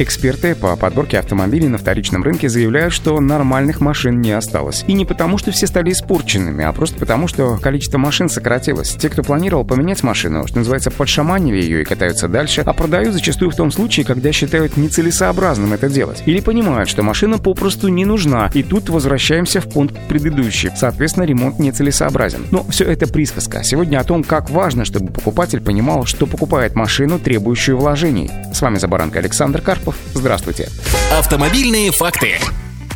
Эксперты по подборке автомобилей на вторичном рынке заявляют, что нормальных машин не осталось. И не потому, что все стали испорченными, а просто потому, что количество машин сократилось. Те, кто планировал поменять машину, что называется, подшаманили ее и катаются дальше, а продают зачастую в том случае, когда считают нецелесообразным это делать. Или понимают, что машина попросту не нужна, и тут возвращаемся в пункт предыдущий. Соответственно, ремонт нецелесообразен. Но все это присказка. Сегодня о том, как важно, чтобы покупатель понимал, что покупает машину, требующую вложений. С вами Забаранка Александр Карпов. Здравствуйте. Автомобильные факты.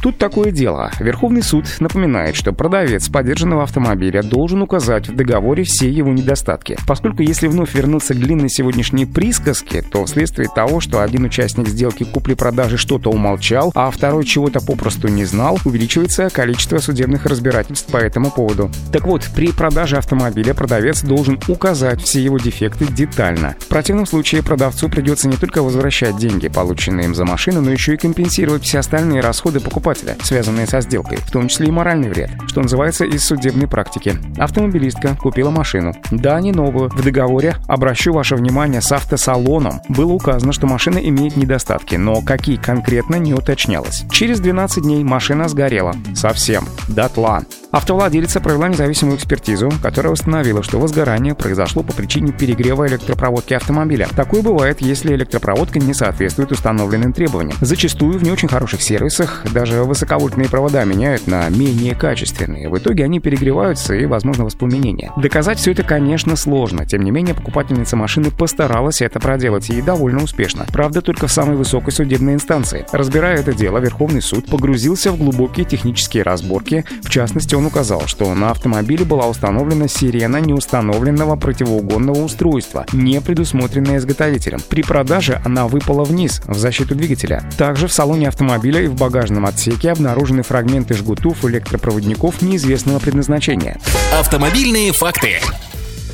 Тут такое дело. Верховный суд напоминает, что продавец подержанного автомобиля должен указать в договоре все его недостатки. Поскольку если вновь вернуться к длинной сегодняшней присказке, то вследствие того, что один участник сделки купли-продажи что-то умолчал, а второй чего-то попросту не знал, увеличивается количество судебных разбирательств по этому поводу. Так вот, при продаже автомобиля продавец должен указать все его дефекты детально. В противном случае продавцу придется не только возвращать деньги, полученные им за машину, но еще и компенсировать все остальные расходы покупателя покупателя, связанные со сделкой, в том числе и моральный вред, что называется из судебной практики. Автомобилистка купила машину. Да, не новую. В договоре, обращу ваше внимание, с автосалоном было указано, что машина имеет недостатки, но какие конкретно не уточнялось. Через 12 дней машина сгорела. Совсем. Дотла. Автовладелица провела независимую экспертизу, которая установила, что возгорание произошло по причине перегрева электропроводки автомобиля. Такое бывает, если электропроводка не соответствует установленным требованиям. Зачастую в не очень хороших сервисах даже высоковольтные провода меняют на менее качественные. В итоге они перегреваются и возможно воспламенение. Доказать все это, конечно, сложно. Тем не менее, покупательница машины постаралась это проделать и довольно успешно. Правда, только в самой высокой судебной инстанции. Разбирая это дело, Верховный суд погрузился в глубокие технические разборки. В частности, он он указал, что на автомобиле была установлена сирена неустановленного противоугонного устройства, не предусмотренная изготовителем. При продаже она выпала вниз, в защиту двигателя. Также в салоне автомобиля и в багажном отсеке обнаружены фрагменты жгутов электропроводников неизвестного предназначения. Автомобильные факты.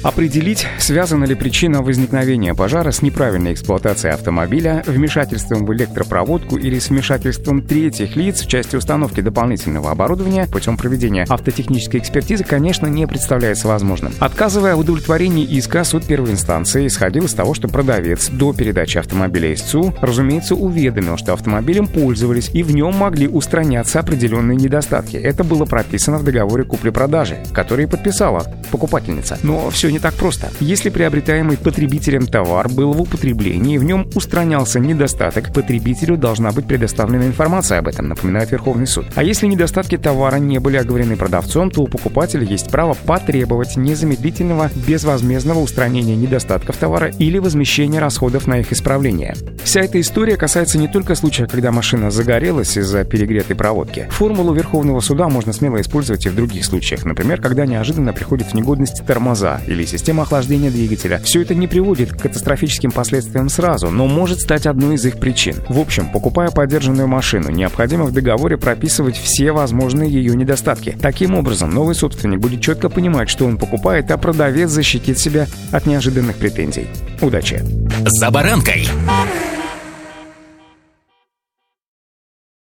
Определить, связана ли причина возникновения пожара с неправильной эксплуатацией автомобиля, вмешательством в электропроводку или с вмешательством третьих лиц в части установки дополнительного оборудования путем проведения автотехнической экспертизы, конечно, не представляется возможным. Отказывая в удовлетворении иска, суд первой инстанции исходил из того, что продавец до передачи автомобиля истцу, разумеется, уведомил, что автомобилем пользовались и в нем могли устраняться определенные недостатки. Это было прописано в договоре купли-продажи, который подписала покупательница. Но все не так просто. Если приобретаемый потребителем товар был в употреблении и в нем устранялся недостаток, потребителю должна быть предоставлена информация об этом, напоминает Верховный суд. А если недостатки товара не были оговорены продавцом, то у покупателя есть право потребовать незамедлительного безвозмездного устранения недостатков товара или возмещения расходов на их исправление. Вся эта история касается не только случая, когда машина загорелась из-за перегретой проводки. Формулу Верховного суда можно смело использовать и в других случаях, например, когда неожиданно приходят в негодность тормоза или система охлаждения двигателя. Все это не приводит к катастрофическим последствиям сразу, но может стать одной из их причин. В общем, покупая подержанную машину, необходимо в договоре прописывать все возможные ее недостатки. Таким образом, новый собственник будет четко понимать, что он покупает, а продавец защитит себя от неожиданных претензий. Удачи! За баранкой!